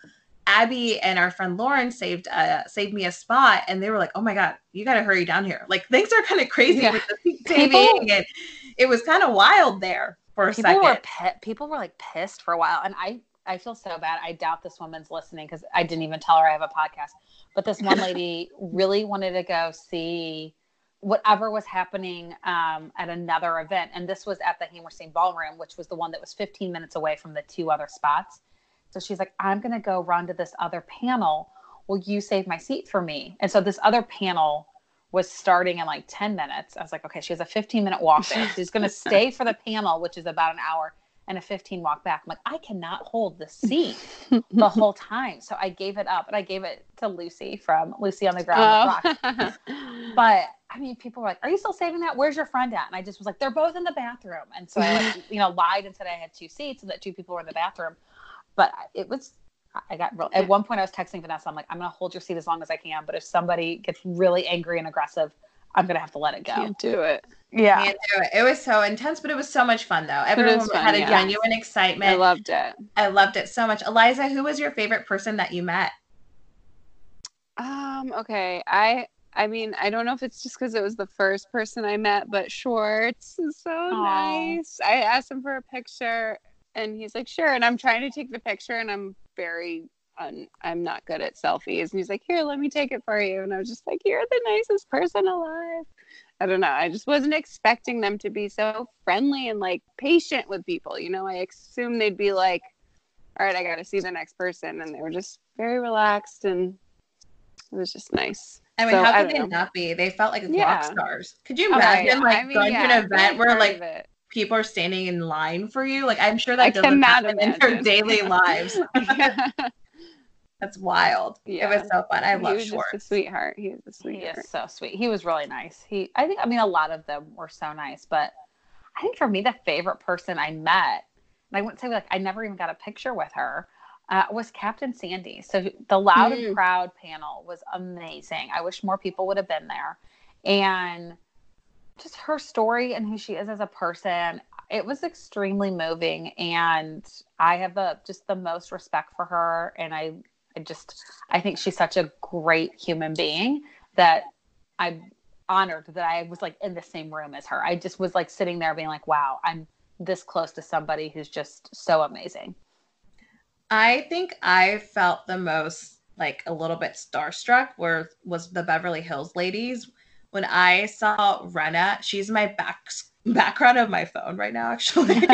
Abby and our friend Lauren saved uh saved me a spot and they were like, Oh my god, you gotta hurry down here. Like things are kind of crazy Yeah. with the *laughs* People- and it was kind of wild there for a people second. were pi- people were like pissed for a while and i i feel so bad i doubt this woman's listening because i didn't even tell her i have a podcast but this one lady *laughs* really wanted to go see whatever was happening um, at another event and this was at the hammerstein ballroom which was the one that was 15 minutes away from the two other spots so she's like i'm going to go run to this other panel will you save my seat for me and so this other panel was starting in like 10 minutes. I was like, okay, she has a 15 minute walk there. *laughs* She's going to stay for the panel, which is about an hour, and a 15 walk back. I'm like, I cannot hold the seat *laughs* the whole time. So I gave it up and I gave it to Lucy from Lucy on the Ground. Oh. Rocks. *laughs* But I mean, people were like, Are you still saving that? Where's your friend at? And I just was like, They're both in the bathroom. And so I, like, you know, lied and said I had two seats and that two people were in the bathroom. But it was, I got real. At one point, I was texting Vanessa. I'm like, I'm going to hold your seat as long as I can. But if somebody gets really angry and aggressive, I'm going to have to let it go. Can't do it. Yeah. Can't do it. It was so intense, but it was so much fun though. Everyone fun, had a yeah. genuine excitement. I loved it. I loved it so much. Eliza, who was your favorite person that you met? Um, okay. I I mean, I don't know if it's just because it was the first person I met, but Schwartz is so nice. I asked him for a picture and he's like, sure. And I'm trying to take the picture and I'm very un- I'm not good at selfies. And he's like, here, let me take it for you. And I was just like, you're the nicest person alive. I don't know. I just wasn't expecting them to be so friendly and like patient with people. You know, I assumed they'd be like, all right, I got to see the next person. And they were just very relaxed and it was just nice. I mean, So, how could they know. not be? They felt like Yeah. rock stars. Could you oh Okay, imagine like I mean, going yeah, to an event where like it. People are standing in line for you? Like I'm sure I that doesn't cannot happen in their daily lives. *laughs* That's wild. It was so fun. I he love was just a sweetheart. He was a He is so sweet. He was really nice. He, I think, I mean, a lot of them were so nice, but I think for me, the favorite person I met, and I wouldn't say like I never even got a picture with her, uh, was Captain Sandy. So the Loud Mm. and Proud panel was amazing. I wish more people would have been there, and just her story and who she is as a person. It was extremely moving, and I have the just the most respect for her, and I I just I think she's such a great human being that I'm honored that I was like in the same room as her. I just was like sitting there being like, wow, I'm this close to somebody who's just so amazing. I think I felt the most like a little bit starstruck were was the Beverly Hills ladies. When I saw Rinna, she's my back background of my phone right now, actually. *laughs* *laughs*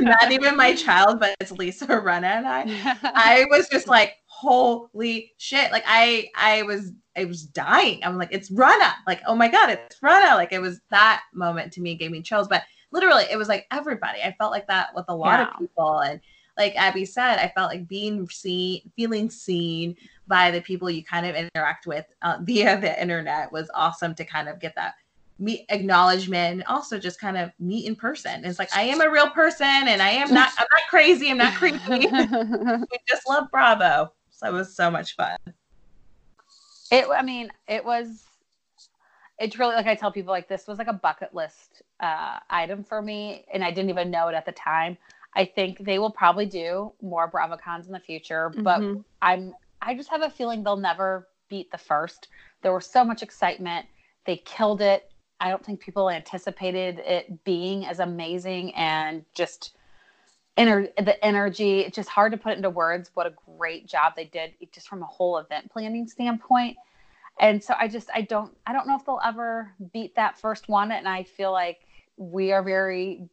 Not even my child, but it's Lisa Rinna and I. *laughs* I was just like, holy shit. Like I I was I was dying. I'm like, it's Rinna. Like, oh my god, it's Rinna. Like it was that moment to me gave me chills. But literally it was like everybody. I felt like that with a lot Yeah. of people. And like Abby said, I felt like being seen, feeling seen by the people you kind of interact with uh, *laughs* via the internet was awesome to kind of get that meet acknowledgement and also just kind of meet in person. It's like I am a real person and I am not I'm not crazy, I'm not creepy. *laughs* *laughs* we just love Bravo. So it was so much fun. It I mean, it was it's really like I tell people like this was like a bucket list uh item for me and I didn't even know it at the time. I think they will probably do more BravoCons in the future, but Mhm. I'm I just have a feeling they'll never beat the first. There was so much excitement. They killed it. I don't think people anticipated it being as amazing and just ener- the energy. It's just hard to put into words what a great job they did just from a whole event planning standpoint. And so I just I don't I don't know if they'll ever beat that first one. And I feel like we are very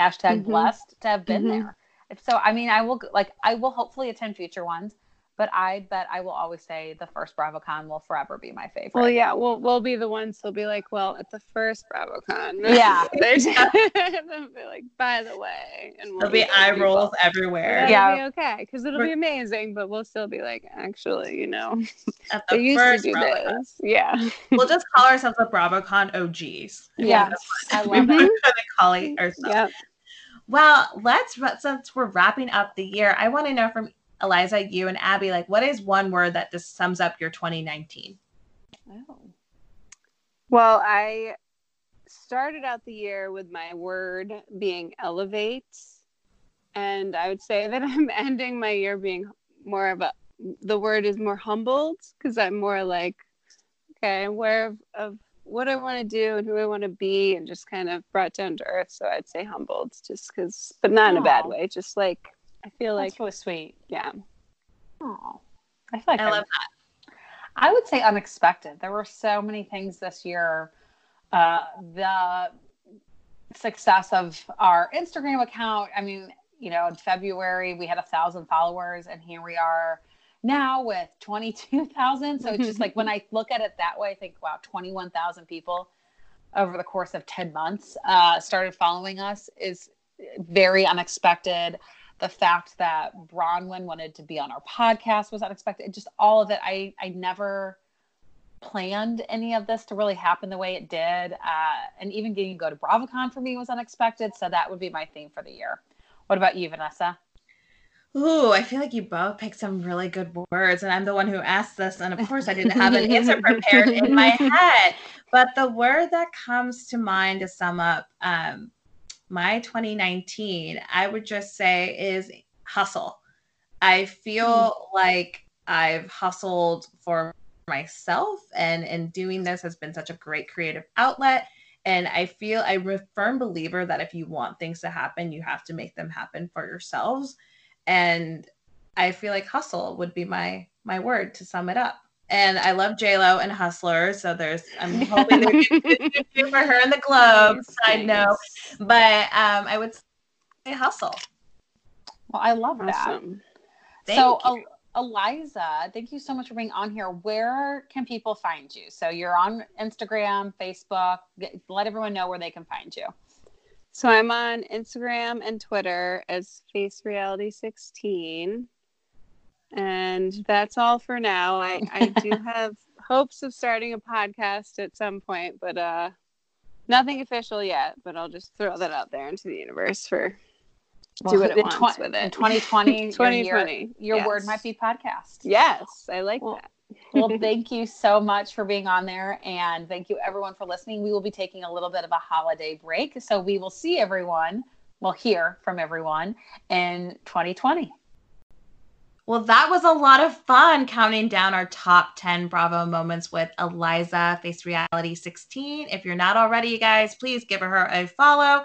hashtag Mm-hmm. blessed to have been Mhm. there. If so, I mean, I will like I will hopefully attend future ones, but I bet I will always say the first BravoCon will forever be my favorite. Well, yeah, we'll we'll be the ones who'll be like, well, at the first BravoCon, *laughs* Yeah. *laughs* they're *laughs* they'll be like, by the way, and we'll There'll be those eye people. rolls everywhere. That'll Yeah. be okay because it'll We're- be amazing, but we'll still be like, actually, you know, At they the used first to do BravoCon. this. Yeah. We'll just call ourselves the BravoCon OGs. yeah, I We love might it. kinda call ourselves. Yep. Well, let's since we're wrapping up the year, I want to know from Eliza, you and Abby, like what is one word that just sums up your 2019? Oh. Well, I started out the year with my word being elevate. And I would say that *laughs* I'm ending my year being more of a, the word is more humbled because I'm more like, okay, I'm aware of, of what I want to do and who I want to be and just kind of brought down to earth. So I'd say humbled just because, but not in a bad way. Just like, I feel like, That's really sweet. yeah. Oh, I feel like I I, love that. I would say unexpected. There were so many things this year. Uh, the success of our Instagram account. I mean, you know, in February we had a thousand followers, and here we are now with twenty-two thousand. So it's just like when *laughs* I look at it that way, I think, wow, twenty-one thousand people over the course of ten months uh, started following us is very unexpected. The fact that Braunwyn wanted to be on our podcast was unexpected. Just all of it. I I never planned any of this to really happen the way it did. Uh, and even getting to go to BravoCon for me was unexpected. So that would be my theme for the year. What about you, Vanessa? Ooh, I feel like you both picked some really good words, and I'm the one who asked this, and of course I didn't have an answer *laughs* prepared in my head. But the word that comes to mind to sum up um, my 2019, I would just say is hustle. I feel hmm. like I've hustled for myself, and in doing this has been such a great creative outlet. And I feel I'm a firm believer that if you want things to happen, you have to make them happen for yourselves and I feel like hustle would be my my word to sum it up. And I love J Lo and Hustler, so there's I'm hoping there's *laughs* for her in the Globe. Nice, Side note, but um, I would say hustle. Well, I love that. Thank so, you. El- Eliza, thank you so much for being on here. Where can people find you? So, you're on Instagram, Facebook. Get, let everyone know where they can find you. So I'm on Instagram and Twitter as Face Reality 16. And that's all for now. I, I do *laughs* have hopes of starting a podcast at some point, but uh nothing official yet. But I'll just throw that out there into the universe for do what it wants twen- with it. 2020, *laughs* your year- 2020, your, yes. word might be podcast. Yes, I like Well, that. well, *laughs* thank you so much for being on there. And thank you, everyone, for listening. We will be taking a little bit of a holiday break. So we will see everyone, we'll hear from everyone in 2020. Well, that was a lot of fun counting down our top 10 Bravo moments with Eliza, Face Reality 16. If you're not already, you guys, please give her a follow.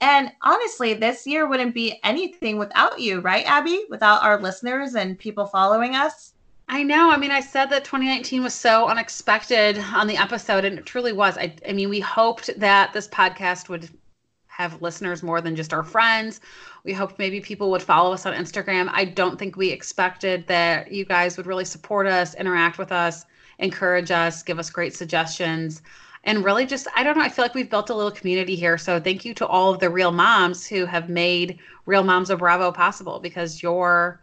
And honestly, this year wouldn't be anything without you, right, Abby? Without our listeners and people following us. I know. I mean, I said that 2019 was so unexpected on the episode, and it truly was. I, I mean, we hoped that this podcast would have listeners more than just our friends. We hoped maybe people would follow us on Instagram. I don't think we expected that you guys would really support us, interact with us, encourage us, give us great suggestions. And really just, I don't know, I feel like we've built a little community here. So thank you to all of the real moms who have made Real Moms of Bravo possible because your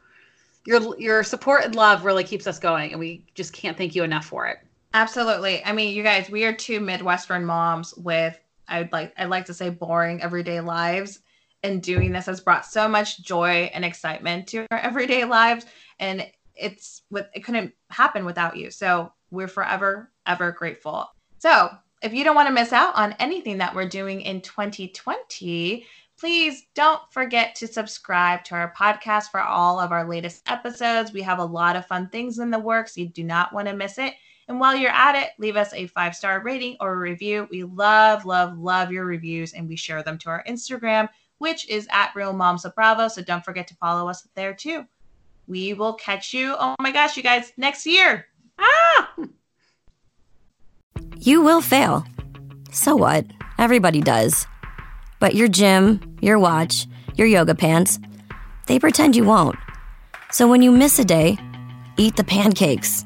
your your support and love really keeps us going and we just can't thank you enough for it. Absolutely. I mean, you guys, we are two Midwestern moms with I'd like I'd like to say boring everyday lives. And doing this has brought so much joy and excitement to our everyday lives. And it's with it couldn't happen without you. So we're forever, ever grateful. So if you don't want to miss out on anything that we're doing in 2020, please don't forget to subscribe to our podcast for all of our latest episodes. We have a lot of fun things in the works. You do not want to miss it. And while you're at it, leave us a five star rating or a review. We love, love, love your reviews and we share them to our Instagram. which is at Real Moms of Bravo. So don't forget to follow us there too. We will catch you. Oh my gosh, you guys, next year. Ah! You will fail. So what? Everybody does. But your gym, your watch, your yoga pants, they pretend you won't. So when you miss a day, eat the pancakes.